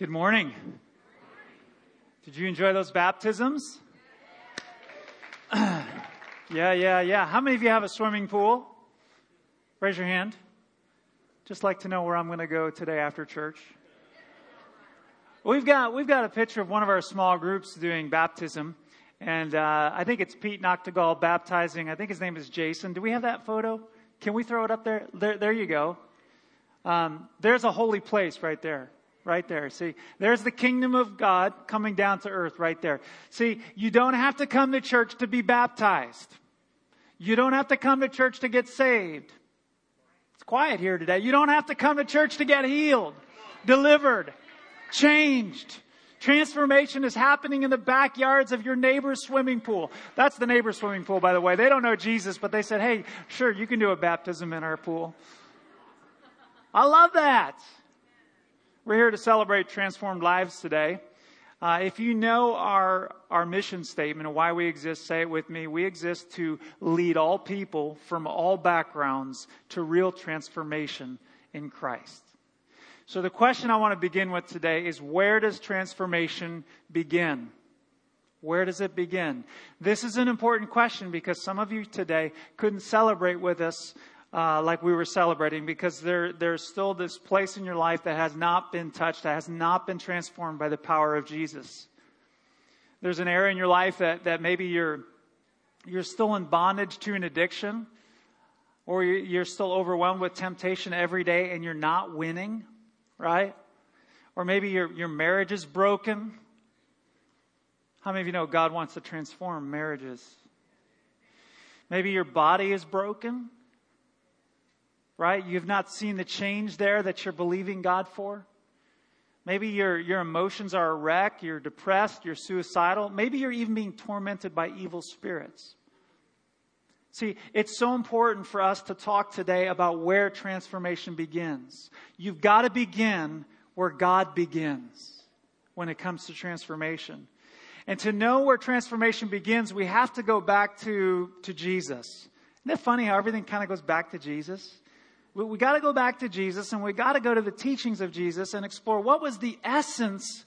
Good morning. Did you enjoy those baptisms? yeah, yeah, yeah. How many of you have a swimming pool? Raise your hand. Just like to know where I'm going to go today after church. We've got we've got a picture of one of our small groups doing baptism, and uh, I think it's Pete Noctegal baptizing. I think his name is Jason. Do we have that photo? Can we throw it up there? There, there you go. Um, there's a holy place right there right there. See, there's the kingdom of God coming down to earth right there. See, you don't have to come to church to be baptized. You don't have to come to church to get saved. It's quiet here today. You don't have to come to church to get healed, delivered, changed. Transformation is happening in the backyards of your neighbor's swimming pool. That's the neighbor's swimming pool, by the way. They don't know Jesus, but they said, hey, sure, you can do a baptism in our pool. I love that. We're here to celebrate transformed lives today. Uh, if you know our, our mission statement and why we exist, say it with me. We exist to lead all people from all backgrounds to real transformation in Christ. So the question I want to begin with today is where does transformation begin? Where does it begin? This is an important question because some of you today couldn't celebrate with us uh, like we were celebrating because there, there's still this place in your life that has not been touched, that has not been transformed by the power of Jesus. There's an area in your life that, that maybe you're, you're still in bondage to an addiction, or you're still overwhelmed with temptation every day and you're not winning, right? Or maybe your, your marriage is broken. How many of you know God wants to transform marriages? Maybe your body is broken right? You've not seen the change there that you're believing God for. Maybe your, your emotions are a wreck, you're depressed, you're suicidal. Maybe you're even being tormented by evil spirits. See, it's so important for us to talk today about where transformation begins. You've got to begin where God begins when it comes to transformation. And to know where transformation begins, we have to go back to, to Jesus. Isn't it funny how everything kind of goes back to Jesus? We, we got to go back to Jesus and we got to go to the teachings of Jesus and explore what was the essence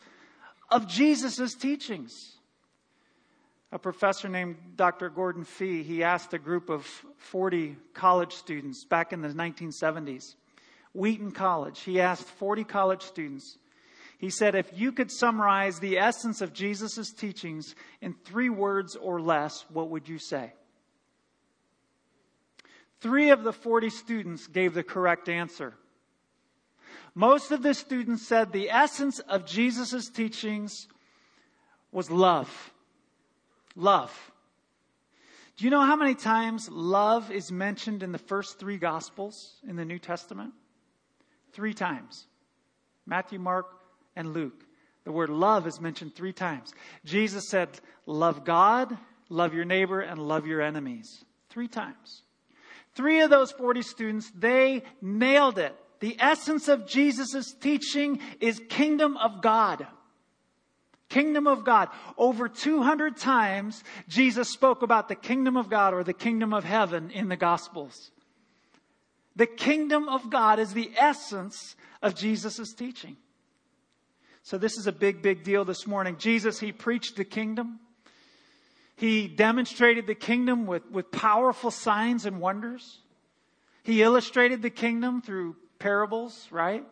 of Jesus' teachings. A professor named Dr. Gordon Fee, he asked a group of 40 college students back in the 1970s, Wheaton College, he asked 40 college students, he said, if you could summarize the essence of Jesus' teachings in three words or less, what would you say? Three of the 40 students gave the correct answer. Most of the students said the essence of Jesus' teachings was love. Love. Do you know how many times love is mentioned in the first three Gospels in the New Testament? Three times. Matthew, Mark, and Luke. The word love is mentioned three times. Jesus said, Love God, love your neighbor, and love your enemies. Three times. Three of those 40 students, they nailed it. The essence of Jesus' teaching is kingdom of God. Kingdom of God. Over 200 times, Jesus spoke about the kingdom of God or the kingdom of heaven in the Gospels. The kingdom of God is the essence of Jesus' teaching. So this is a big, big deal this morning. Jesus, he preached the kingdom. He demonstrated the kingdom with, with powerful signs and wonders. He illustrated the kingdom through parables, right?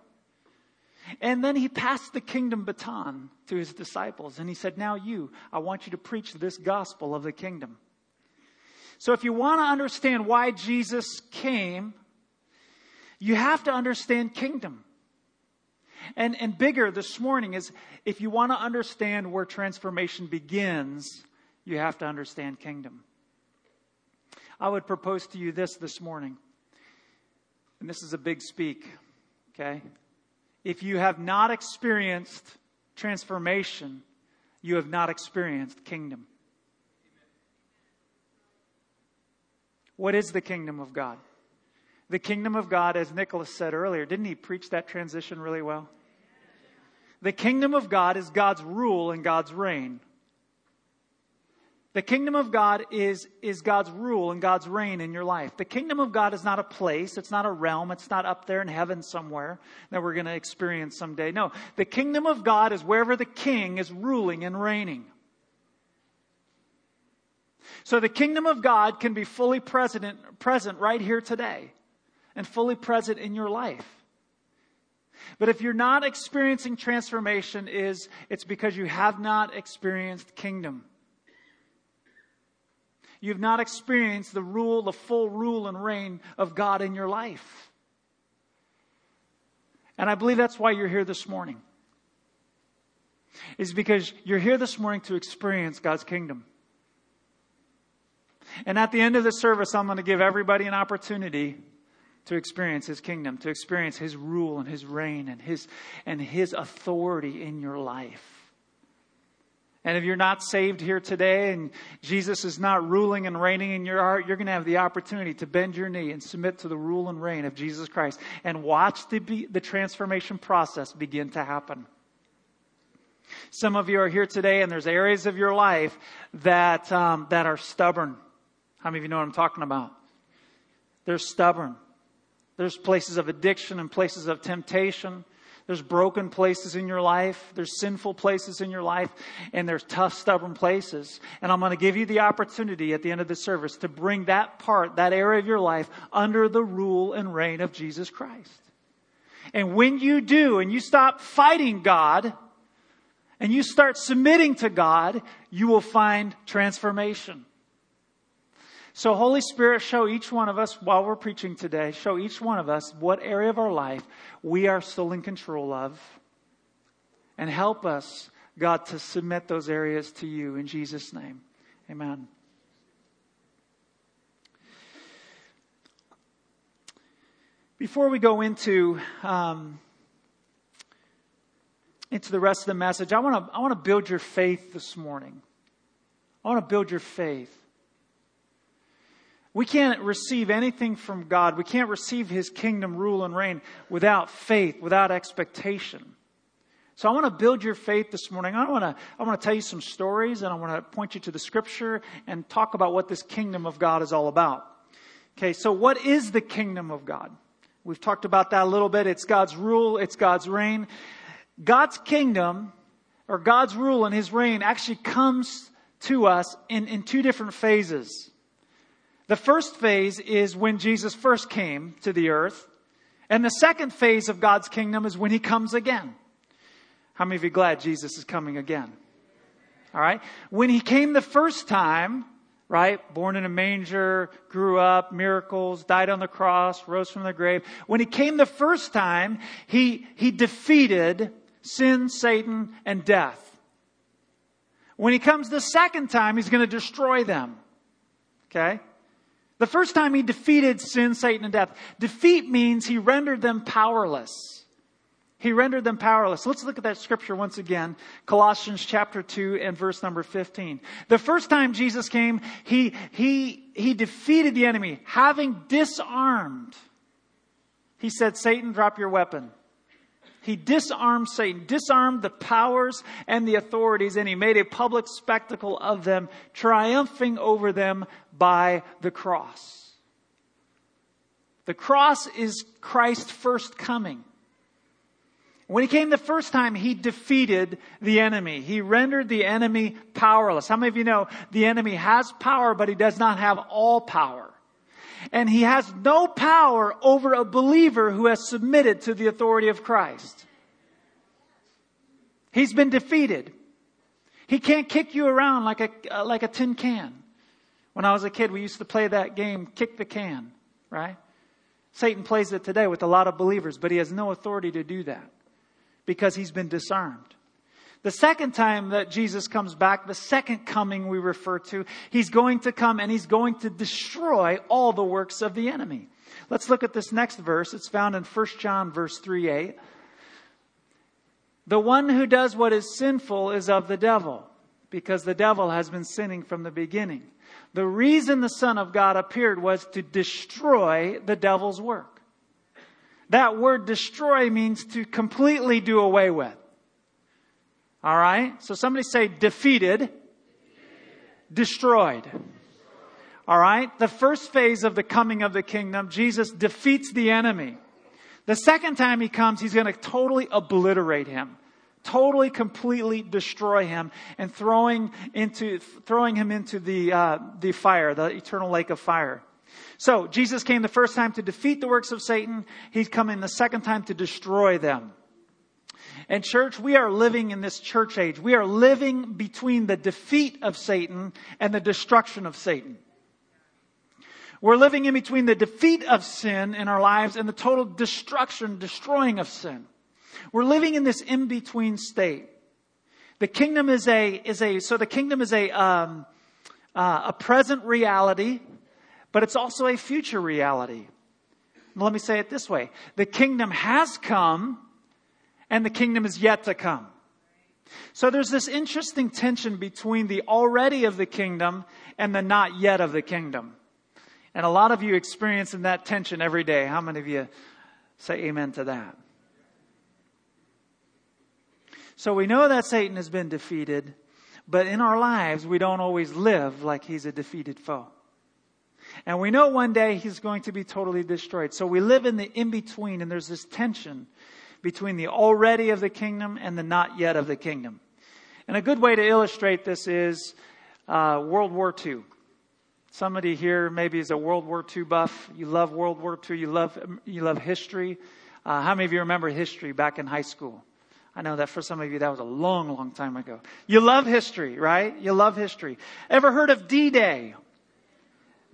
And then he passed the kingdom baton to his disciples and he said, Now you, I want you to preach this gospel of the kingdom. So if you want to understand why Jesus came, you have to understand kingdom. And, and bigger this morning is if you want to understand where transformation begins, you have to understand kingdom. I would propose to you this this morning, and this is a big speak, okay? If you have not experienced transformation, you have not experienced kingdom. What is the kingdom of God? The kingdom of God, as Nicholas said earlier, didn't he preach that transition really well? The kingdom of God is God's rule and God's reign. The kingdom of God is, is God's rule and God's reign in your life. The kingdom of God is not a place, it's not a realm, it's not up there in heaven somewhere that we're going to experience someday. No, the kingdom of God is wherever the king is ruling and reigning. So the kingdom of God can be fully present, present right here today and fully present in your life. But if you're not experiencing transformation is it's because you have not experienced kingdom. You've not experienced the rule, the full rule and reign of God in your life. And I believe that's why you're here this morning. Is because you're here this morning to experience God's kingdom. And at the end of the service, I'm going to give everybody an opportunity to experience his kingdom, to experience his rule and his reign and his, and his authority in your life. And if you're not saved here today and Jesus is not ruling and reigning in your heart, you're going to have the opportunity to bend your knee and submit to the rule and reign of Jesus Christ and watch the, the transformation process begin to happen. Some of you are here today and there's areas of your life that, um, that are stubborn. How many of you know what I'm talking about? They're stubborn. There's places of addiction and places of temptation. There's broken places in your life. There's sinful places in your life. And there's tough, stubborn places. And I'm going to give you the opportunity at the end of the service to bring that part, that area of your life under the rule and reign of Jesus Christ. And when you do and you stop fighting God and you start submitting to God, you will find transformation. So, Holy Spirit, show each one of us while we're preaching today, show each one of us what area of our life we are still in control of. And help us, God, to submit those areas to you in Jesus' name. Amen. Before we go into um, into the rest of the message, I want to I want to build your faith this morning. I want to build your faith. We can't receive anything from God. We can't receive His kingdom, rule, and reign without faith, without expectation. So I want to build your faith this morning. I want to, I want to tell you some stories and I want to point you to the scripture and talk about what this kingdom of God is all about. Okay, so what is the kingdom of God? We've talked about that a little bit. It's God's rule, it's God's reign. God's kingdom or God's rule and his reign actually comes to us in, in two different phases. The first phase is when Jesus first came to the earth. And the second phase of God's kingdom is when he comes again. How many of you glad Jesus is coming again? All right. When he came the first time, right? Born in a manger, grew up, miracles, died on the cross, rose from the grave. When he came the first time, he, he defeated sin, Satan, and death. When he comes the second time, he's going to destroy them. Okay? The first time he defeated sin, Satan, and death. Defeat means he rendered them powerless. He rendered them powerless. Let's look at that scripture once again. Colossians chapter 2 and verse number 15. The first time Jesus came, he, he, he defeated the enemy, having disarmed. He said, Satan, drop your weapon. He disarmed Satan, disarmed the powers and the authorities, and he made a public spectacle of them, triumphing over them by the cross. The cross is Christ's first coming. When he came the first time, he defeated the enemy. He rendered the enemy powerless. How many of you know the enemy has power, but he does not have all power? And he has no power over a believer who has submitted to the authority of Christ. He's been defeated. He can't kick you around like a, like a tin can. When I was a kid, we used to play that game, kick the can, right? Satan plays it today with a lot of believers, but he has no authority to do that because he's been disarmed. The second time that Jesus comes back, the second coming we refer to, he's going to come and he's going to destroy all the works of the enemy. Let's look at this next verse. It's found in 1 John verse 3 8. The one who does what is sinful is of the devil, because the devil has been sinning from the beginning. The reason the Son of God appeared was to destroy the devil's work. That word destroy means to completely do away with. All right? So somebody say defeated. destroyed. All right? The first phase of the coming of the kingdom, Jesus defeats the enemy. The second time he comes, he's going to totally obliterate him. Totally, completely destroy him and throwing into, throwing him into the, uh, the fire, the eternal lake of fire. So, Jesus came the first time to defeat the works of Satan. He's coming the second time to destroy them. And church, we are living in this church age. We are living between the defeat of Satan and the destruction of Satan. We're living in between the defeat of sin in our lives and the total destruction, destroying of sin. We're living in this in between state. The kingdom is a, is a, so the kingdom is a, um, uh, a present reality, but it's also a future reality. Let me say it this way. The kingdom has come and the kingdom is yet to come. So there's this interesting tension between the already of the kingdom and the not yet of the kingdom. And a lot of you experiencing that tension every day. How many of you say amen to that? So we know that Satan has been defeated, but in our lives, we don't always live like he's a defeated foe. And we know one day he's going to be totally destroyed. So we live in the in between, and there's this tension between the already of the kingdom and the not yet of the kingdom. And a good way to illustrate this is uh, World War II. Somebody here maybe is a World War II buff. You love World War II. You love, you love history. Uh, how many of you remember history back in high school? I know that for some of you that was a long, long time ago. You love history, right? You love history. Ever heard of D-Day?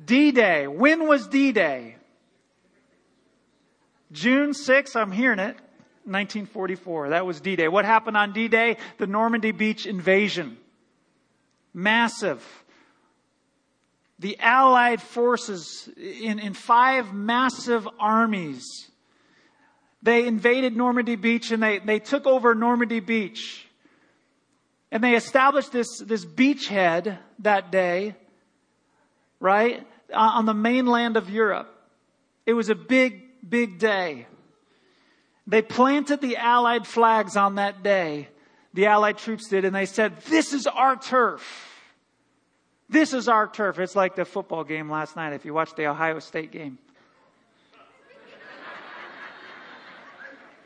D-Day. When was D-Day? June 6th, I'm hearing it. 1944. That was D-Day. What happened on D-Day? The Normandy Beach invasion. Massive the Allied forces in, in five massive armies. They invaded Normandy Beach and they, they took over Normandy Beach. And they established this, this beachhead that day, right, on the mainland of Europe. It was a big, big day. They planted the Allied flags on that day. The Allied troops did, and they said, This is our turf. This is our turf. It's like the football game last night if you watched the Ohio State game.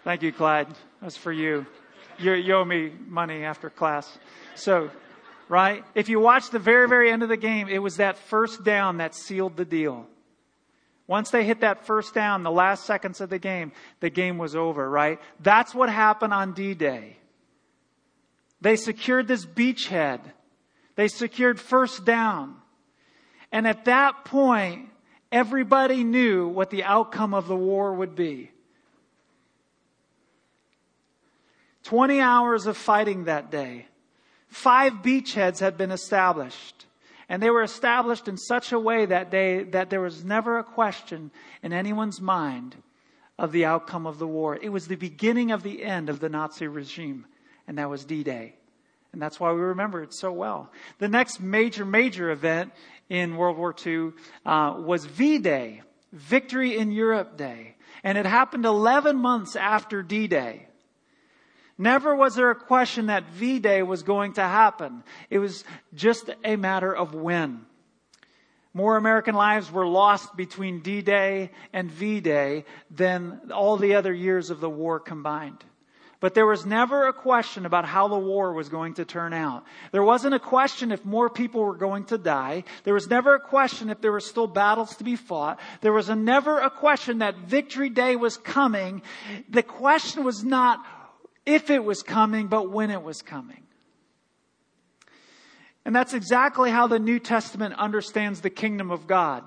Thank you, Clyde. That's for you. you. You owe me money after class. So, right? If you watch the very, very end of the game, it was that first down that sealed the deal. Once they hit that first down, the last seconds of the game, the game was over, right? That's what happened on D-Day. They secured this beachhead they secured first down. And at that point, everybody knew what the outcome of the war would be. 20 hours of fighting that day. Five beachheads had been established. And they were established in such a way that day that there was never a question in anyone's mind of the outcome of the war. It was the beginning of the end of the Nazi regime, and that was D Day. And that's why we remember it so well. The next major, major event in World War II uh, was V-Day, Victory in Europe Day. And it happened 11 months after D-Day. Never was there a question that V-Day was going to happen. It was just a matter of when. More American lives were lost between D-Day and V-Day than all the other years of the war combined. But there was never a question about how the war was going to turn out. There wasn't a question if more people were going to die. There was never a question if there were still battles to be fought. There was a never a question that victory day was coming. The question was not if it was coming, but when it was coming. And that's exactly how the New Testament understands the kingdom of God.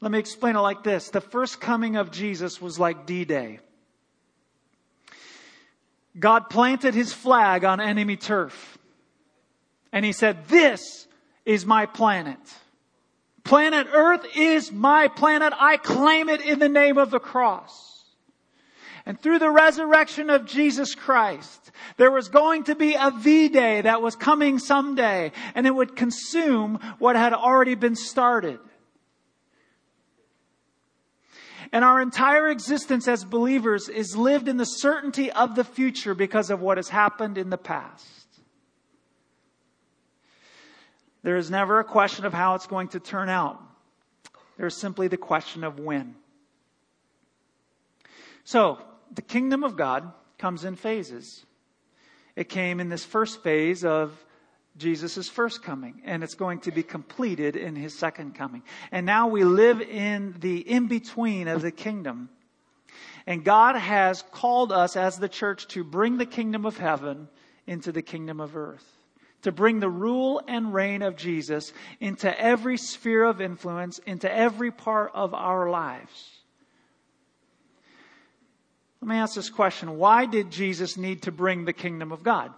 Let me explain it like this. The first coming of Jesus was like D-Day. God planted his flag on enemy turf. And he said, This is my planet. Planet Earth is my planet. I claim it in the name of the cross. And through the resurrection of Jesus Christ, there was going to be a V-Day that was coming someday, and it would consume what had already been started. And our entire existence as believers is lived in the certainty of the future because of what has happened in the past. There is never a question of how it's going to turn out. There's simply the question of when. So, the kingdom of God comes in phases. It came in this first phase of Jesus' first coming, and it's going to be completed in his second coming. And now we live in the in between of the kingdom. And God has called us as the church to bring the kingdom of heaven into the kingdom of earth, to bring the rule and reign of Jesus into every sphere of influence, into every part of our lives. Let me ask this question. Why did Jesus need to bring the kingdom of God?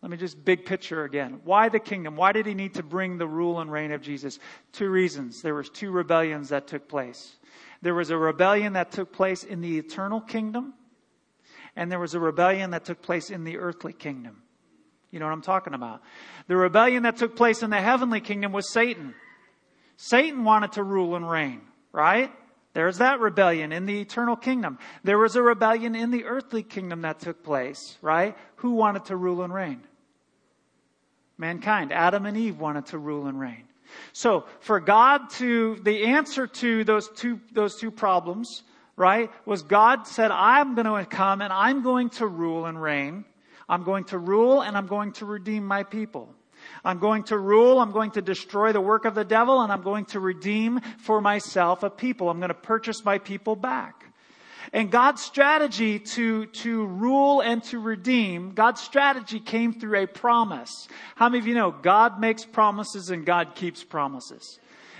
Let me just big picture again. Why the kingdom? Why did he need to bring the rule and reign of Jesus? Two reasons. There was two rebellions that took place. There was a rebellion that took place in the eternal kingdom, and there was a rebellion that took place in the earthly kingdom. You know what I'm talking about? The rebellion that took place in the heavenly kingdom was Satan. Satan wanted to rule and reign, right? There's that rebellion in the eternal kingdom. There was a rebellion in the earthly kingdom that took place, right? Who wanted to rule and reign? Mankind. Adam and Eve wanted to rule and reign. So for God to, the answer to those two, those two problems, right, was God said, I'm going to come and I'm going to rule and reign. I'm going to rule and I'm going to redeem my people. I'm going to rule, I'm going to destroy the work of the devil, and I'm going to redeem for myself a people. I'm going to purchase my people back. And God's strategy to, to rule and to redeem, God's strategy came through a promise. How many of you know God makes promises and God keeps promises?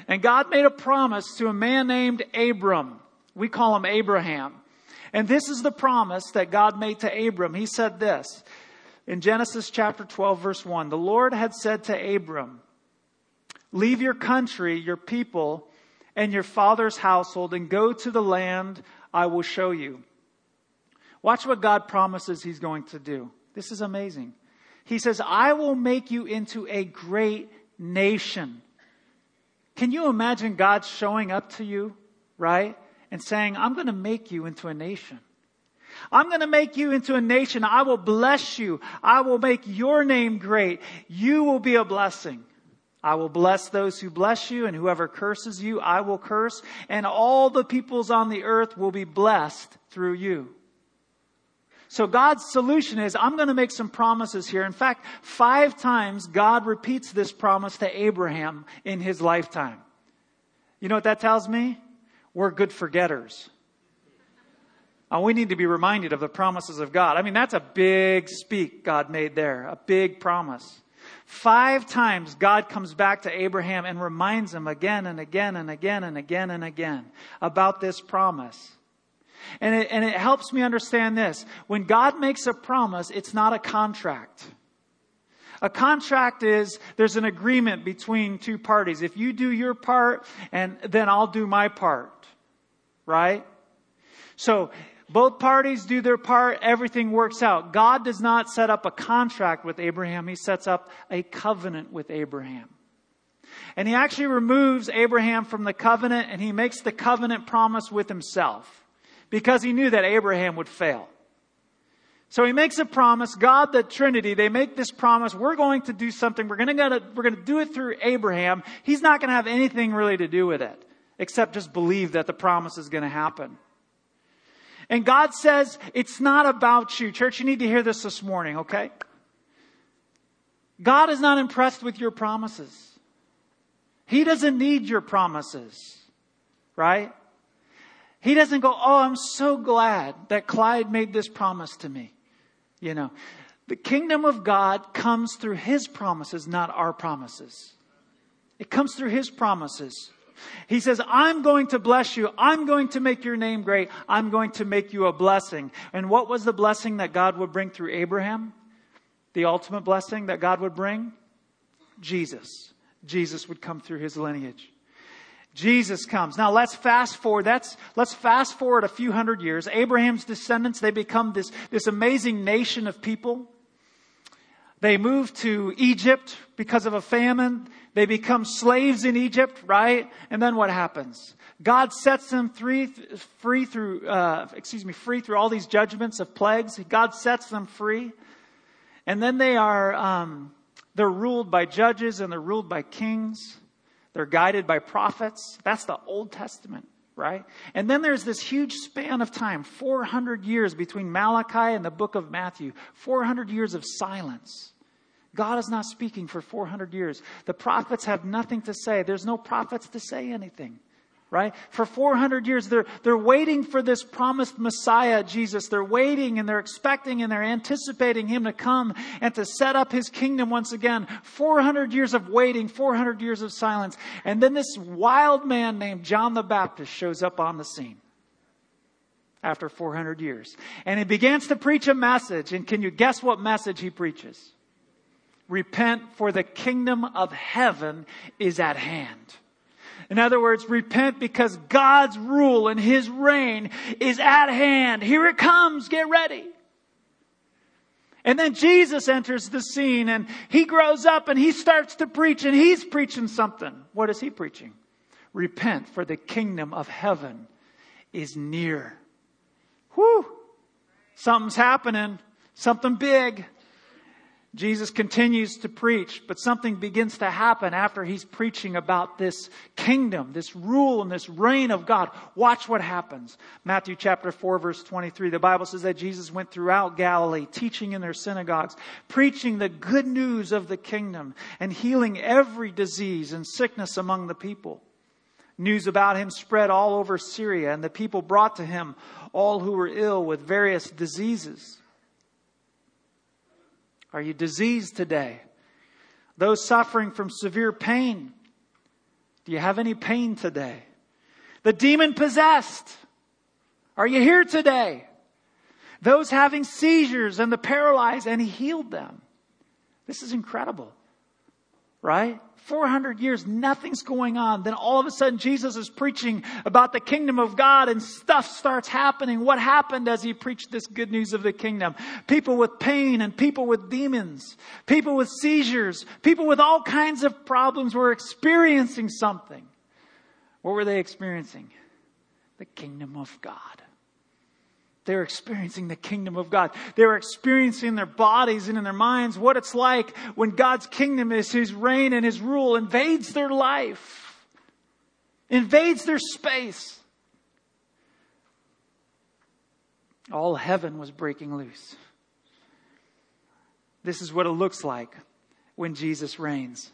And God made a promise to a man named Abram. We call him Abraham. And this is the promise that God made to Abram. He said this in Genesis chapter 12, verse 1. The Lord had said to Abram, Leave your country, your people, and your father's household, and go to the land I will show you. Watch what God promises He's going to do. This is amazing. He says, I will make you into a great nation. Can you imagine God showing up to you, right? And saying, I'm going to make you into a nation. I'm going to make you into a nation. I will bless you. I will make your name great. You will be a blessing. I will bless those who bless you, and whoever curses you, I will curse, and all the peoples on the earth will be blessed through you. So God's solution is, I'm going to make some promises here. In fact, five times God repeats this promise to Abraham in his lifetime. You know what that tells me? We're good forgetters. Uh, we need to be reminded of the promises of God. I mean, that's a big speak God made there, a big promise. Five times God comes back to Abraham and reminds him again and again and again and again and again about this promise. And it, and it helps me understand this. When God makes a promise, it's not a contract. A contract is there's an agreement between two parties. If you do your part, and then I'll do my part. Right? So both parties do their part, everything works out. God does not set up a contract with Abraham, He sets up a covenant with Abraham. And He actually removes Abraham from the covenant and He makes the covenant promise with Himself because He knew that Abraham would fail. So he makes a promise, God, the Trinity, they make this promise, we're going to do something, we're gonna, to we're gonna do it through Abraham. He's not gonna have anything really to do with it, except just believe that the promise is gonna happen. And God says, it's not about you. Church, you need to hear this this morning, okay? God is not impressed with your promises. He doesn't need your promises, right? He doesn't go, oh, I'm so glad that Clyde made this promise to me. You know, the kingdom of God comes through His promises, not our promises. It comes through His promises. He says, I'm going to bless you. I'm going to make your name great. I'm going to make you a blessing. And what was the blessing that God would bring through Abraham? The ultimate blessing that God would bring? Jesus. Jesus would come through his lineage. Jesus comes. Now let's fast forward. That's, let's fast forward a few hundred years. Abraham's descendants, they become this, this amazing nation of people. They move to Egypt because of a famine. They become slaves in Egypt, right? And then what happens? God sets them free, free through, uh, excuse me, free through all these judgments of plagues. God sets them free. And then they are, um, They're ruled by judges and they're ruled by kings. They're guided by prophets. That's the Old Testament, right? And then there's this huge span of time 400 years between Malachi and the book of Matthew, 400 years of silence. God is not speaking for 400 years. The prophets have nothing to say. There's no prophets to say anything right? For 400 years, they're, they're waiting for this promised Messiah, Jesus. They're waiting and they're expecting and they're anticipating him to come and to set up his kingdom once again. 400 years of waiting, 400 years of silence. And then this wild man named John the Baptist shows up on the scene after 400 years. And he begins to preach a message. And can you guess what message he preaches? Repent, for the kingdom of heaven is at hand. In other words, repent because God's rule and His reign is at hand. Here it comes. Get ready. And then Jesus enters the scene and he grows up and he starts to preach and he's preaching something. What is he preaching? Repent for the kingdom of heaven is near. Whew. Something's happening. Something big. Jesus continues to preach, but something begins to happen after he's preaching about this kingdom, this rule and this reign of God. Watch what happens. Matthew chapter 4 verse 23. The Bible says that Jesus went throughout Galilee, teaching in their synagogues, preaching the good news of the kingdom and healing every disease and sickness among the people. News about him spread all over Syria and the people brought to him all who were ill with various diseases are you diseased today? Those suffering from severe pain. Do you have any pain today? The demon possessed. Are you here today? Those having seizures and the paralyzed, and he healed them. This is incredible, right? 400 years, nothing's going on. Then all of a sudden, Jesus is preaching about the kingdom of God and stuff starts happening. What happened as he preached this good news of the kingdom? People with pain and people with demons, people with seizures, people with all kinds of problems were experiencing something. What were they experiencing? The kingdom of God. They're experiencing the kingdom of God. They're experiencing in their bodies and in their minds what it's like when God's kingdom is His reign and His rule invades their life, invades their space. All heaven was breaking loose. This is what it looks like when Jesus reigns.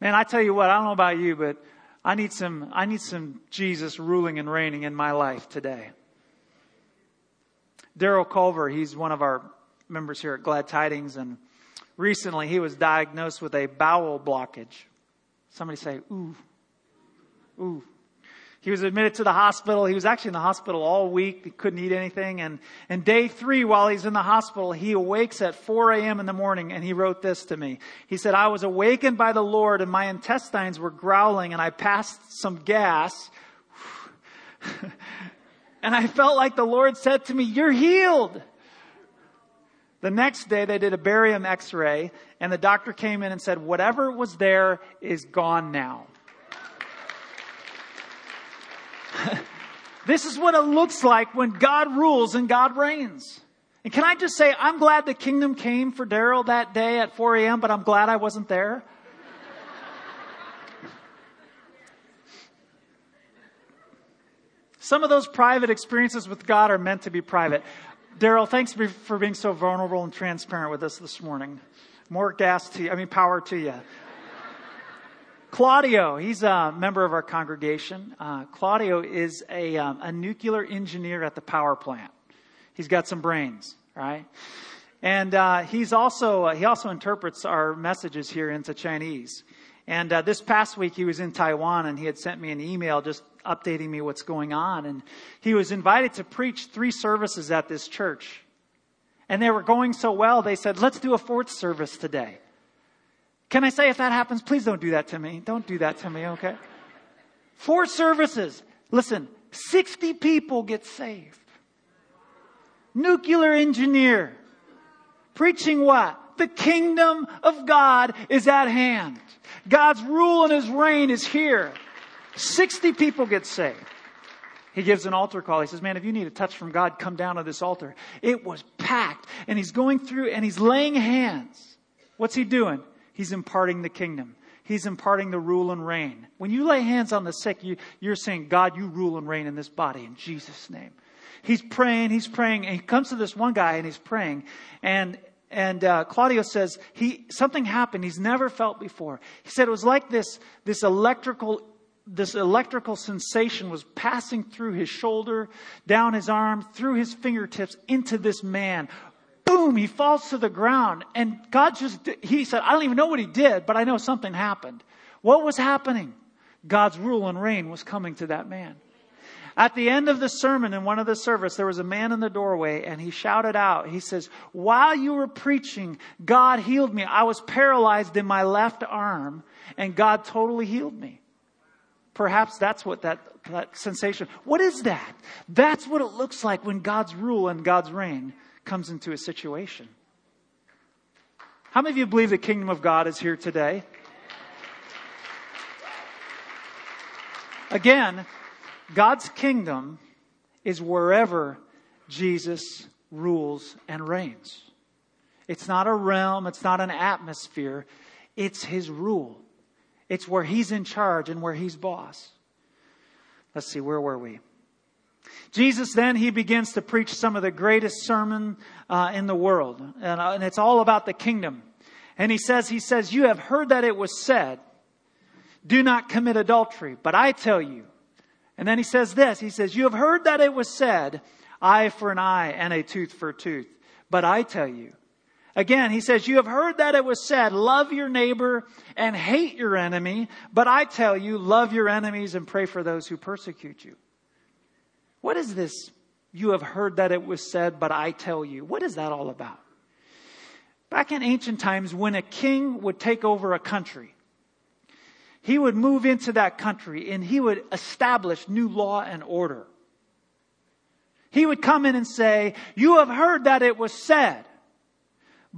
Man, I tell you what, I don't know about you, but I need some, I need some Jesus ruling and reigning in my life today. Daryl Culver, he's one of our members here at Glad Tidings, and recently he was diagnosed with a bowel blockage. Somebody say, ooh, ooh. He was admitted to the hospital. He was actually in the hospital all week. He couldn't eat anything. And, and day three, while he's in the hospital, he awakes at 4 a.m. in the morning and he wrote this to me. He said, I was awakened by the Lord and my intestines were growling and I passed some gas. And I felt like the Lord said to me, You're healed. The next day, they did a barium x ray, and the doctor came in and said, Whatever was there is gone now. this is what it looks like when God rules and God reigns. And can I just say, I'm glad the kingdom came for Daryl that day at 4 a.m., but I'm glad I wasn't there. Some of those private experiences with God are meant to be private. Daryl, thanks for being so vulnerable and transparent with us this morning. More gas to you, I mean, power to you. Claudio, he's a member of our congregation. Uh, Claudio is a, um, a nuclear engineer at the power plant. He's got some brains, right? And uh, he's also uh, he also interprets our messages here into Chinese. And uh, this past week he was in Taiwan, and he had sent me an email just updating me what's going on. And he was invited to preach three services at this church. And they were going so well, they said, let's do a fourth service today. Can I say if that happens, please don't do that to me. Don't do that to me, okay? Four services. Listen, 60 people get saved. Nuclear engineer. Preaching what? The kingdom of God is at hand. God's rule and his reign is here. 60 people get saved. He gives an altar call. He says, Man, if you need a touch from God, come down to this altar. It was packed. And he's going through and he's laying hands. What's he doing? He's imparting the kingdom. He's imparting the rule and reign. When you lay hands on the sick, you, you're saying, God, you rule and reign in this body in Jesus' name. He's praying, he's praying, and he comes to this one guy and he's praying. And, and uh, Claudio says he something happened he's never felt before. He said it was like this this electrical this electrical sensation was passing through his shoulder, down his arm, through his fingertips into this man. Boom, he falls to the ground. And God just, he said, I don't even know what he did, but I know something happened. What was happening? God's rule and reign was coming to that man. At the end of the sermon in one of the service, there was a man in the doorway and he shouted out, he says, while you were preaching, God healed me. I was paralyzed in my left arm and God totally healed me. Perhaps that's what that, that sensation, what is that? That's what it looks like when God's rule and God's reign comes into a situation. How many of you believe the kingdom of God is here today? Again, God's kingdom is wherever Jesus rules and reigns. It's not a realm, it's not an atmosphere, it's his rule. It's where he's in charge and where he's boss. Let's see, where were we? Jesus then, he begins to preach some of the greatest sermon uh, in the world. And, uh, and it's all about the kingdom. And he says, he says, you have heard that it was said, do not commit adultery. But I tell you, and then he says this, he says, you have heard that it was said, eye for an eye and a tooth for a tooth. But I tell you, Again, he says, You have heard that it was said, love your neighbor and hate your enemy. But I tell you, love your enemies and pray for those who persecute you. What is this? You have heard that it was said, but I tell you. What is that all about? Back in ancient times, when a king would take over a country, he would move into that country and he would establish new law and order. He would come in and say, You have heard that it was said.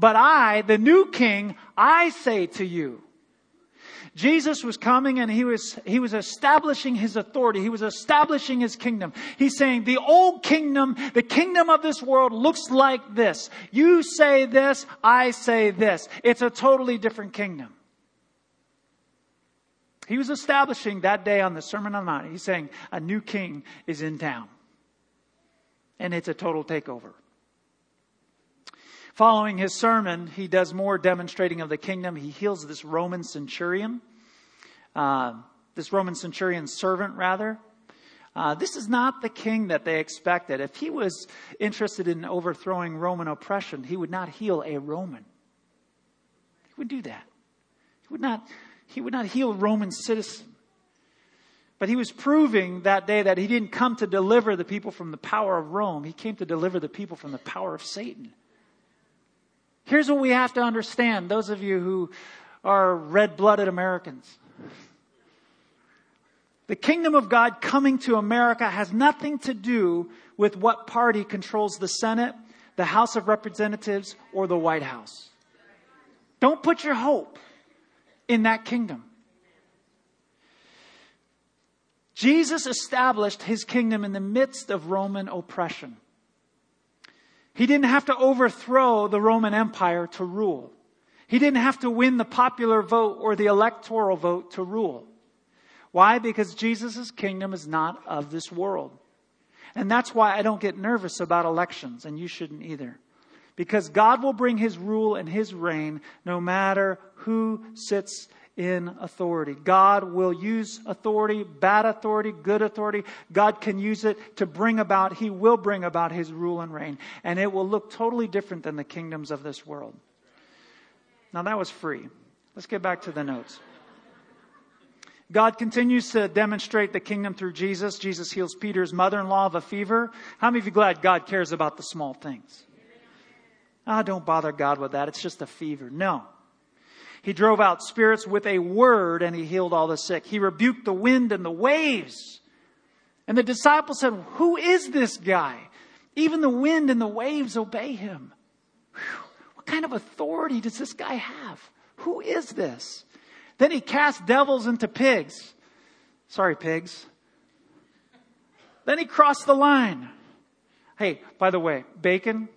But I, the new king, I say to you. Jesus was coming and he was, he was establishing his authority. He was establishing his kingdom. He's saying the old kingdom, the kingdom of this world looks like this. You say this, I say this. It's a totally different kingdom. He was establishing that day on the Sermon on the Mount. He's saying a new king is in town. And it's a total takeover. Following his sermon, he does more demonstrating of the kingdom. He heals this Roman centurion, uh, this Roman centurion's servant, rather. Uh, this is not the king that they expected. If he was interested in overthrowing Roman oppression, he would not heal a Roman. He would do that. He would not, he would not heal a Roman citizen. But he was proving that day that he didn't come to deliver the people from the power of Rome. He came to deliver the people from the power of Satan. Here's what we have to understand, those of you who are red blooded Americans. The kingdom of God coming to America has nothing to do with what party controls the Senate, the House of Representatives, or the White House. Don't put your hope in that kingdom. Jesus established his kingdom in the midst of Roman oppression. He didn't have to overthrow the Roman Empire to rule. He didn't have to win the popular vote or the electoral vote to rule. Why? Because Jesus' kingdom is not of this world. And that's why I don't get nervous about elections, and you shouldn't either. Because God will bring his rule and his reign no matter who sits in authority. God will use authority, bad authority, good authority. God can use it to bring about, He will bring about His rule and reign. And it will look totally different than the kingdoms of this world. Now, that was free. Let's get back to the notes. God continues to demonstrate the kingdom through Jesus. Jesus heals Peter's mother in law of a fever. How many of you glad God cares about the small things? Ah, oh, don't bother God with that. It's just a fever. No. He drove out spirits with a word and he healed all the sick. He rebuked the wind and the waves. And the disciples said, Who is this guy? Even the wind and the waves obey him. Whew, what kind of authority does this guy have? Who is this? Then he cast devils into pigs. Sorry, pigs. Then he crossed the line. Hey, by the way, bacon.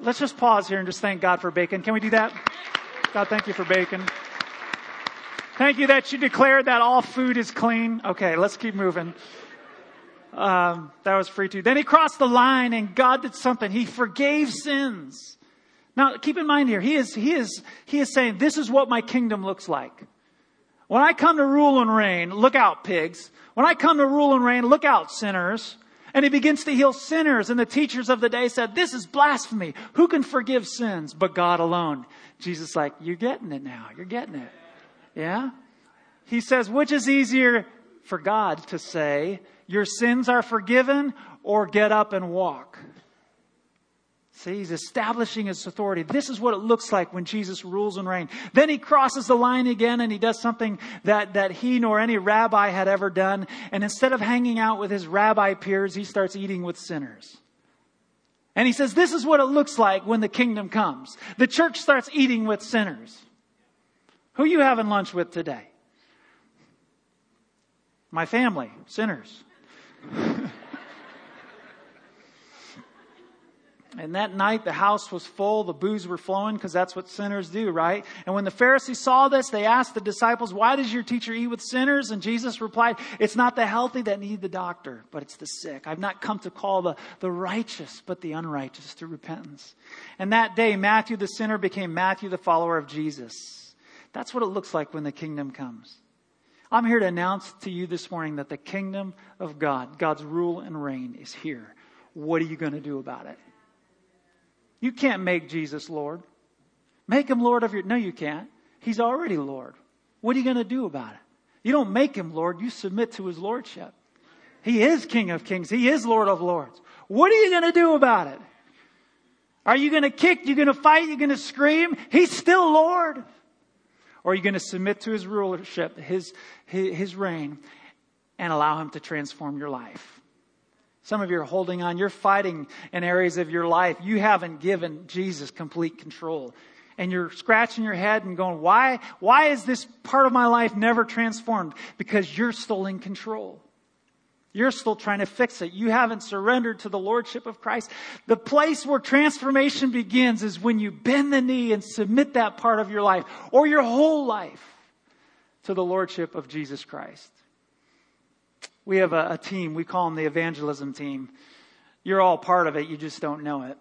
Let's just pause here and just thank God for bacon. Can we do that? God, thank you for bacon. Thank you that you declared that all food is clean. Okay, let's keep moving. Um, that was free too. Then he crossed the line and God did something. He forgave sins. Now, keep in mind here, he is, he is, he is saying, this is what my kingdom looks like. When I come to rule and reign, look out, pigs. When I come to rule and reign, look out, sinners. And he begins to heal sinners. And the teachers of the day said, this is blasphemy. Who can forgive sins but God alone? Jesus like, you're getting it now. You're getting it. Yeah? He says, which is easier for God to say, your sins are forgiven or get up and walk? See, he's establishing his authority. This is what it looks like when Jesus rules and reigns. Then he crosses the line again and he does something that, that he nor any rabbi had ever done. And instead of hanging out with his rabbi peers, he starts eating with sinners. And he says, this is what it looks like when the kingdom comes. The church starts eating with sinners. Who you having lunch with today? My family, sinners. And that night the house was full, the booze were flowing because that's what sinners do, right? And when the Pharisees saw this, they asked the disciples, why does your teacher eat with sinners? And Jesus replied, it's not the healthy that need the doctor, but it's the sick. I've not come to call the, the righteous, but the unrighteous to repentance. And that day, Matthew the sinner became Matthew the follower of Jesus. That's what it looks like when the kingdom comes. I'm here to announce to you this morning that the kingdom of God, God's rule and reign is here. What are you going to do about it? You can't make Jesus Lord. Make him Lord of your, no, you can't. He's already Lord. What are you going to do about it? You don't make him Lord, you submit to his Lordship. He is King of Kings. He is Lord of Lords. What are you going to do about it? Are you going to kick? You going to fight? You going to scream? He's still Lord. Or are you going to submit to his rulership, his, his, his reign, and allow him to transform your life? Some of you are holding on. You're fighting in areas of your life. You haven't given Jesus complete control. And you're scratching your head and going, why, why is this part of my life never transformed? Because you're still in control. You're still trying to fix it. You haven't surrendered to the Lordship of Christ. The place where transformation begins is when you bend the knee and submit that part of your life or your whole life to the Lordship of Jesus Christ. We have a, a team, we call them the evangelism team. You're all part of it, you just don't know it.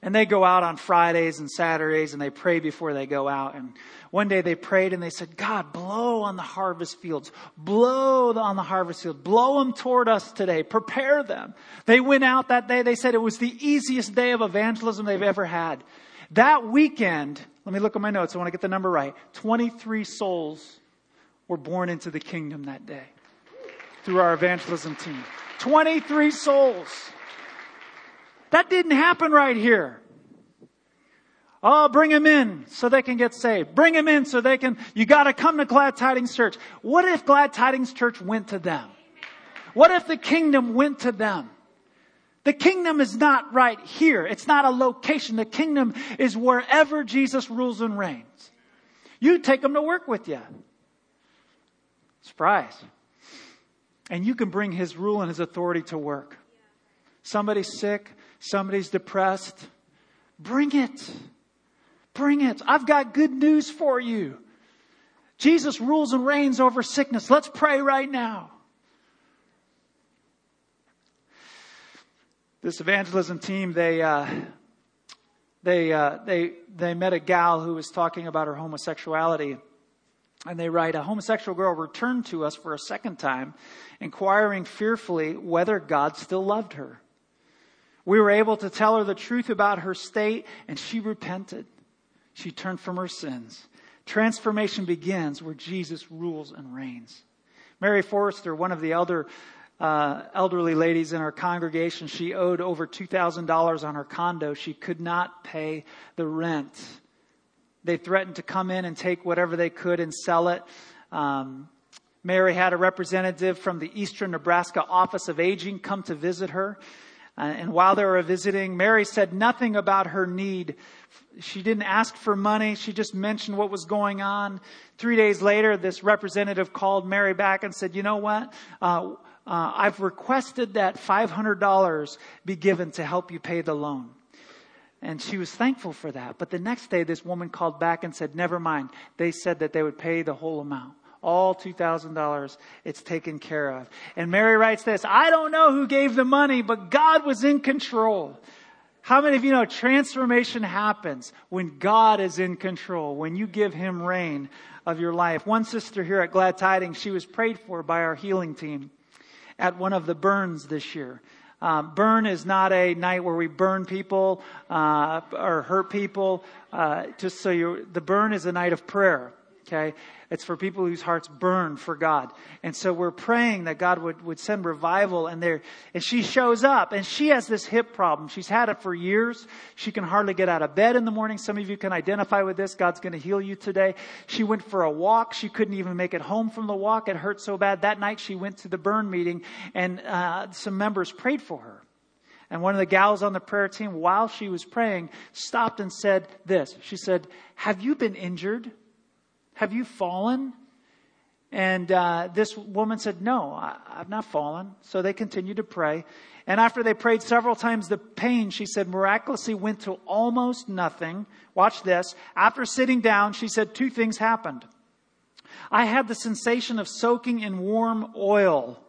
And they go out on Fridays and Saturdays and they pray before they go out. And one day they prayed and they said, God, blow on the harvest fields. Blow on the harvest fields. Blow them toward us today. Prepare them. They went out that day. They said it was the easiest day of evangelism they've ever had. That weekend, let me look at my notes. I want to get the number right. 23 souls were born into the kingdom that day through our evangelism team. 23 souls. That didn't happen right here. Oh, bring them in so they can get saved. Bring them in so they can, you gotta come to Glad Tidings Church. What if Glad Tidings Church went to them? What if the kingdom went to them? The kingdom is not right here. It's not a location. The kingdom is wherever Jesus rules and reigns. You take them to work with you. Surprise. And you can bring his rule and his authority to work. Somebody's sick, somebody's depressed. Bring it. Bring it. I've got good news for you. Jesus rules and reigns over sickness. Let's pray right now. This evangelism team, they, uh, they, uh, they, they met a gal who was talking about her homosexuality. And they write, a homosexual girl returned to us for a second time, inquiring fearfully whether God still loved her. We were able to tell her the truth about her state, and she repented. She turned from her sins. Transformation begins where Jesus rules and reigns. Mary Forrester, one of the elder, uh, elderly ladies in our congregation, she owed over $2,000 on her condo. She could not pay the rent. They threatened to come in and take whatever they could and sell it. Um, Mary had a representative from the Eastern Nebraska Office of Aging come to visit her. Uh, and while they were visiting, Mary said nothing about her need. She didn't ask for money. She just mentioned what was going on. Three days later, this representative called Mary back and said, you know what? Uh, uh, I've requested that $500 be given to help you pay the loan. And she was thankful for that. But the next day, this woman called back and said, Never mind. They said that they would pay the whole amount. All $2,000, it's taken care of. And Mary writes this I don't know who gave the money, but God was in control. How many of you know transformation happens when God is in control, when you give Him reign of your life? One sister here at Glad Tidings, she was prayed for by our healing team at one of the burns this year. Um, burn is not a night where we burn people uh, or hurt people. Uh, just so you, the burn is a night of prayer. Okay, it's for people whose hearts burn for God. And so we're praying that God would, would send revival and there, and she shows up and she has this hip problem. She's had it for years. She can hardly get out of bed in the morning. Some of you can identify with this. God's going to heal you today. She went for a walk. She couldn't even make it home from the walk. It hurt so bad. That night she went to the burn meeting and, uh, some members prayed for her. And one of the gals on the prayer team, while she was praying, stopped and said this. She said, have you been injured? Have you fallen? And uh, this woman said, No, I, I've not fallen. So they continued to pray. And after they prayed several times, the pain, she said, miraculously went to almost nothing. Watch this. After sitting down, she said, Two things happened. I had the sensation of soaking in warm oil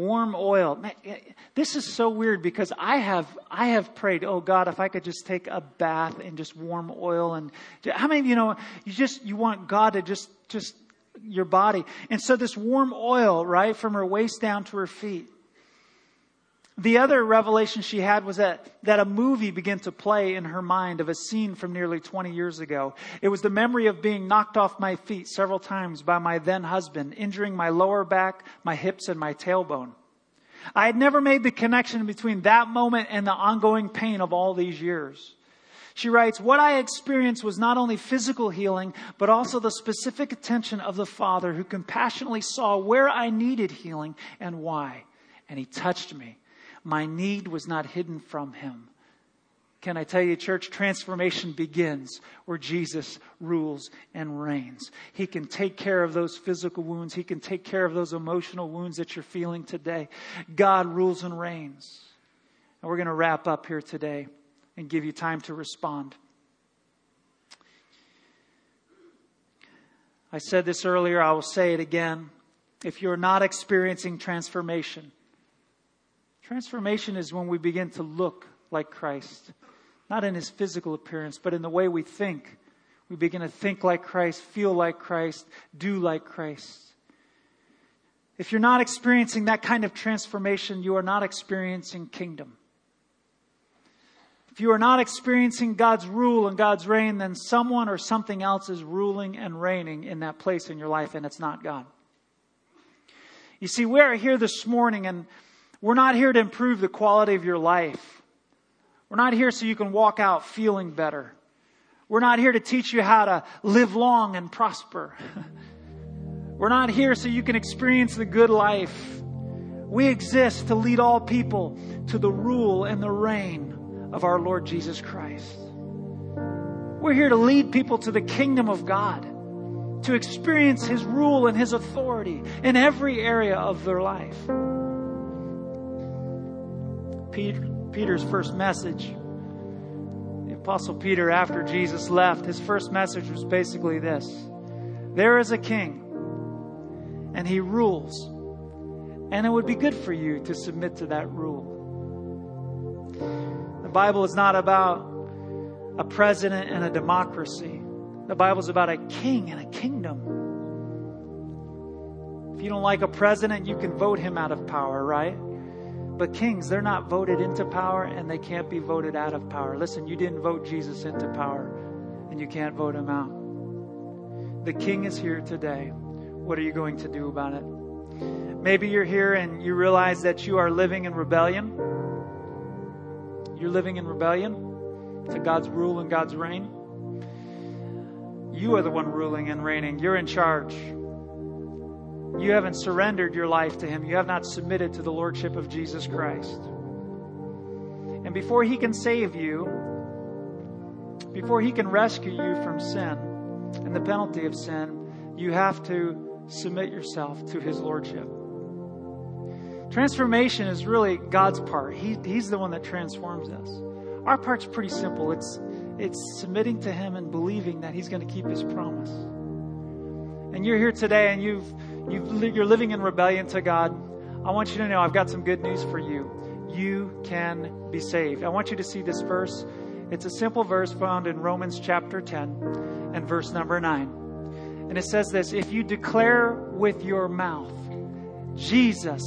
warm oil. Eh, this is so weird because I have I have prayed, oh God, if I could just take a bath in just warm oil and how many of you know you just you want God to just just your body. And so this warm oil, right, from her waist down to her feet. The other revelation she had was that, that a movie began to play in her mind of a scene from nearly 20 years ago. It was the memory of being knocked off my feet several times by my then husband, injuring my lower back, my hips, and my tailbone. I had never made the connection between that moment and the ongoing pain of all these years. She writes, What I experienced was not only physical healing, but also the specific attention of the Father who compassionately saw where I needed healing and why. And He touched me my need was not hidden from him. Can I tell you, church, transformation begins where Jesus rules and reigns. He can take care of those physical wounds. He can take care of those emotional wounds that you're feeling today. God rules and reigns. And we're going to wrap up here today and give you time to respond. I said this earlier, I will say it again. If you're not experiencing transformation, Transformation is when we begin to look like Christ, not in his physical appearance, but in the way we think. We begin to think like Christ, feel like Christ, do like Christ. If you're not experiencing that kind of transformation, you are not experiencing kingdom. If you are not experiencing God's rule and God's reign, then someone or something else is ruling and reigning in that place in your life, and it's not God. You see, we are here this morning, and we're not here to improve the quality of your life. We're not here so you can walk out feeling better. We're not here to teach you how to live long and prosper. We're not here so you can experience the good life. We exist to lead all people to the rule and the reign of our Lord Jesus Christ. We're here to lead people to the kingdom of God, to experience His rule and His authority in every area of their life. Peter, Peter's first message. The Apostle Peter, after Jesus left, his first message was basically this There is a king, and he rules. And it would be good for you to submit to that rule. The Bible is not about a president and a democracy. The Bible is about a king and a kingdom. If you don't like a president, you can vote him out of power, right? But kings, they're not voted into power and they can't be voted out of power. Listen, you didn't vote Jesus into power and you can't vote him out. The king is here today. What are you going to do about it? Maybe you're here and you realize that you are living in rebellion. You're living in rebellion to God's rule and God's reign. You are the one ruling and reigning. You're in charge. You haven't surrendered your life to Him. You have not submitted to the Lordship of Jesus Christ. And before He can save you, before He can rescue you from sin and the penalty of sin, you have to submit yourself to His Lordship. Transformation is really God's part. He, he's the one that transforms us. Our part's pretty simple. It's, it's submitting to Him and believing that He's going to keep His promise. And you're here today and you've, you've, you're living in rebellion to God. I want you to know I've got some good news for you. You can be saved. I want you to see this verse. It's a simple verse found in Romans chapter 10 and verse number 9. And it says this If you declare with your mouth, Jesus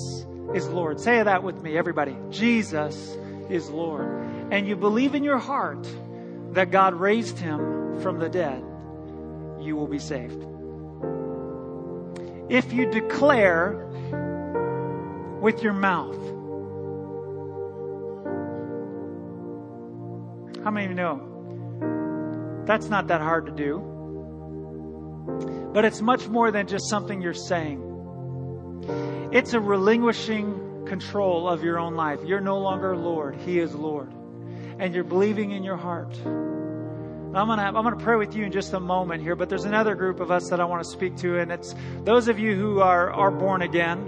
is Lord. Say that with me, everybody. Jesus is Lord. And you believe in your heart that God raised him from the dead, you will be saved. If you declare with your mouth, how many of you know that's not that hard to do? But it's much more than just something you're saying. It's a relinquishing control of your own life. You're no longer Lord, He is Lord. And you're believing in your heart. I'm gonna I'm gonna pray with you in just a moment here, but there's another group of us that I want to speak to, and it's those of you who are are born again.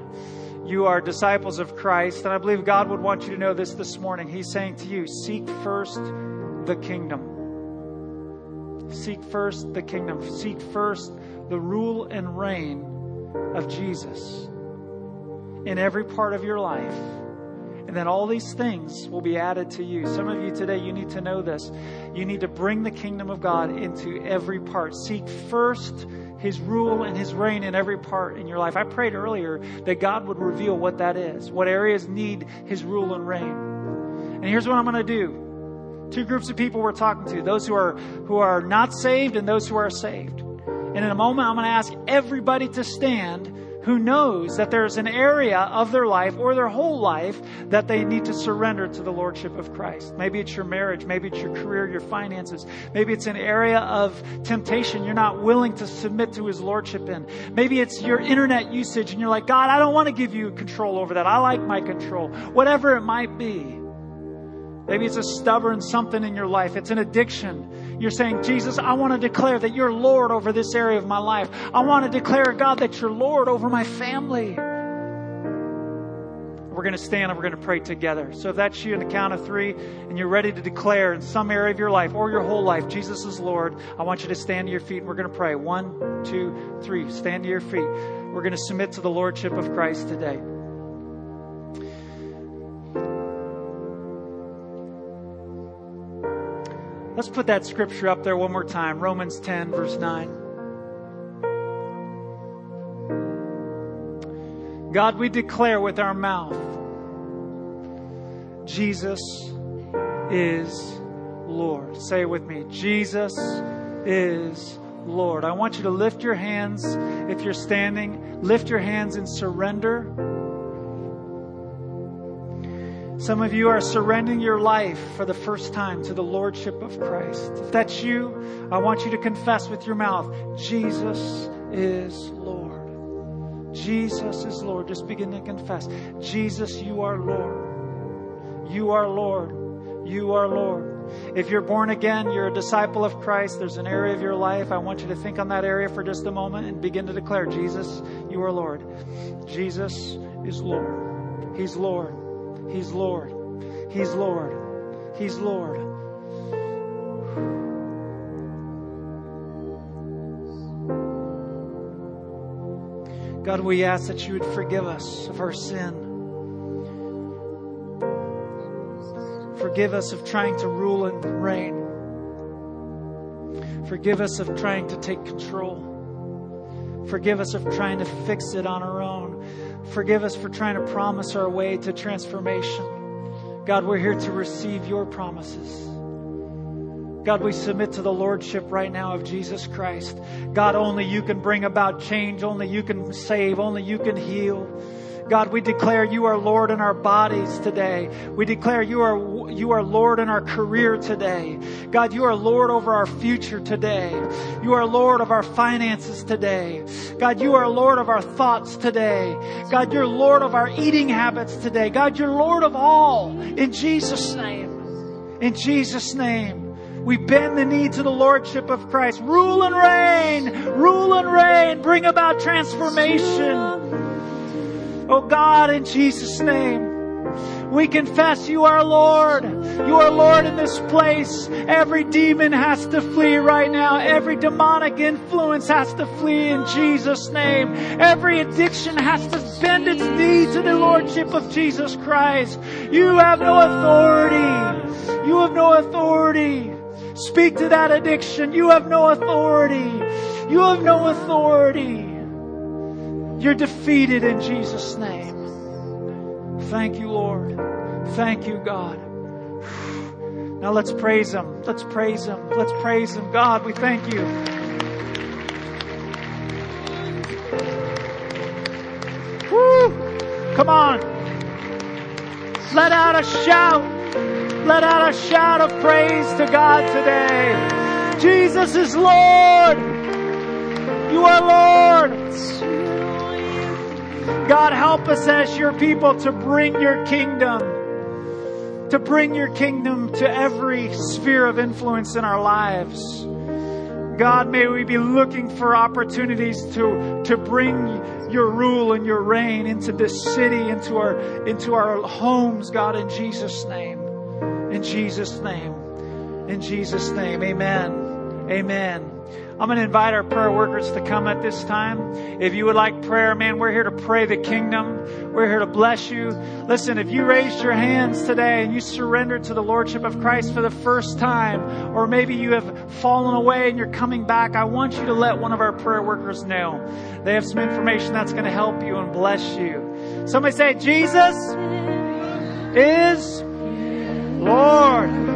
You are disciples of Christ, and I believe God would want you to know this this morning. He's saying to you, seek first the kingdom. Seek first the kingdom. Seek first the rule and reign of Jesus in every part of your life. And then all these things will be added to you. Some of you today, you need to know this. You need to bring the kingdom of God into every part. Seek first his rule and his reign in every part in your life. I prayed earlier that God would reveal what that is, what areas need his rule and reign. And here's what I'm going to do. Two groups of people we're talking to, those who are who are not saved and those who are saved. And in a moment, I'm going to ask everybody to stand who knows that there's an area of their life or their whole life that they need to surrender to the Lordship of Christ. Maybe it's your marriage, maybe it's your career, your finances, maybe it's an area of temptation you're not willing to submit to His Lordship in. Maybe it's your internet usage and you're like, God, I don't want to give you control over that. I like my control. Whatever it might be. Maybe it's a stubborn something in your life. It's an addiction. You're saying, Jesus, I want to declare that you're Lord over this area of my life. I want to declare, God, that you're Lord over my family. We're going to stand and we're going to pray together. So if that's you in the count of three and you're ready to declare in some area of your life or your whole life, Jesus is Lord, I want you to stand to your feet and we're going to pray. One, two, three. Stand to your feet. We're going to submit to the Lordship of Christ today. Let's put that scripture up there one more time Romans 10, verse 9. God, we declare with our mouth, Jesus is Lord. Say it with me Jesus is Lord. I want you to lift your hands if you're standing, lift your hands in surrender. Some of you are surrendering your life for the first time to the Lordship of Christ. If that's you, I want you to confess with your mouth Jesus is Lord. Jesus is Lord. Just begin to confess. Jesus, you are Lord. You are Lord. You are Lord. If you're born again, you're a disciple of Christ, there's an area of your life. I want you to think on that area for just a moment and begin to declare Jesus, you are Lord. Jesus is Lord. He's Lord. He's Lord. He's Lord. He's Lord. God, we ask that you would forgive us of our sin. Forgive us of trying to rule and reign. Forgive us of trying to take control. Forgive us of trying to fix it on our own. Forgive us for trying to promise our way to transformation. God, we're here to receive your promises. God, we submit to the Lordship right now of Jesus Christ. God, only you can bring about change. Only you can save. Only you can heal. God, we declare you are Lord in our bodies today. We declare you are, you are Lord in our career today. God, you are Lord over our future today. You are Lord of our finances today. God, you are Lord of our thoughts today. God, you're Lord of our eating habits today. God, you're Lord of all. In Jesus' name. In Jesus' name. We bend the knee to the Lordship of Christ. Rule and reign. Rule and reign. Bring about transformation. Oh God, in Jesus' name. We confess you are Lord. You are Lord in this place. Every demon has to flee right now. Every demonic influence has to flee in Jesus' name. Every addiction has to bend its knee to the Lordship of Jesus Christ. You have no authority. You have no authority. Speak to that addiction. You have no authority. You have no authority. You're defeated in Jesus' name. Thank you, Lord. Thank you, God. Now let's praise Him. Let's praise Him. Let's praise Him. God, we thank you. Woo! Come on. Let out a shout. Let out a shout of praise to God today. Jesus is Lord. You are Lord. God, help us as your people to bring your kingdom, to bring your kingdom to every sphere of influence in our lives. God, may we be looking for opportunities to, to bring your rule and your reign into this city, into our, into our homes, God, in Jesus' name. In Jesus' name. In Jesus' name. Amen. Amen. I'm going to invite our prayer workers to come at this time. If you would like prayer, man, we're here to pray the kingdom. We're here to bless you. Listen, if you raised your hands today and you surrendered to the Lordship of Christ for the first time, or maybe you have fallen away and you're coming back, I want you to let one of our prayer workers know. They have some information that's going to help you and bless you. Somebody say, Jesus is Lord.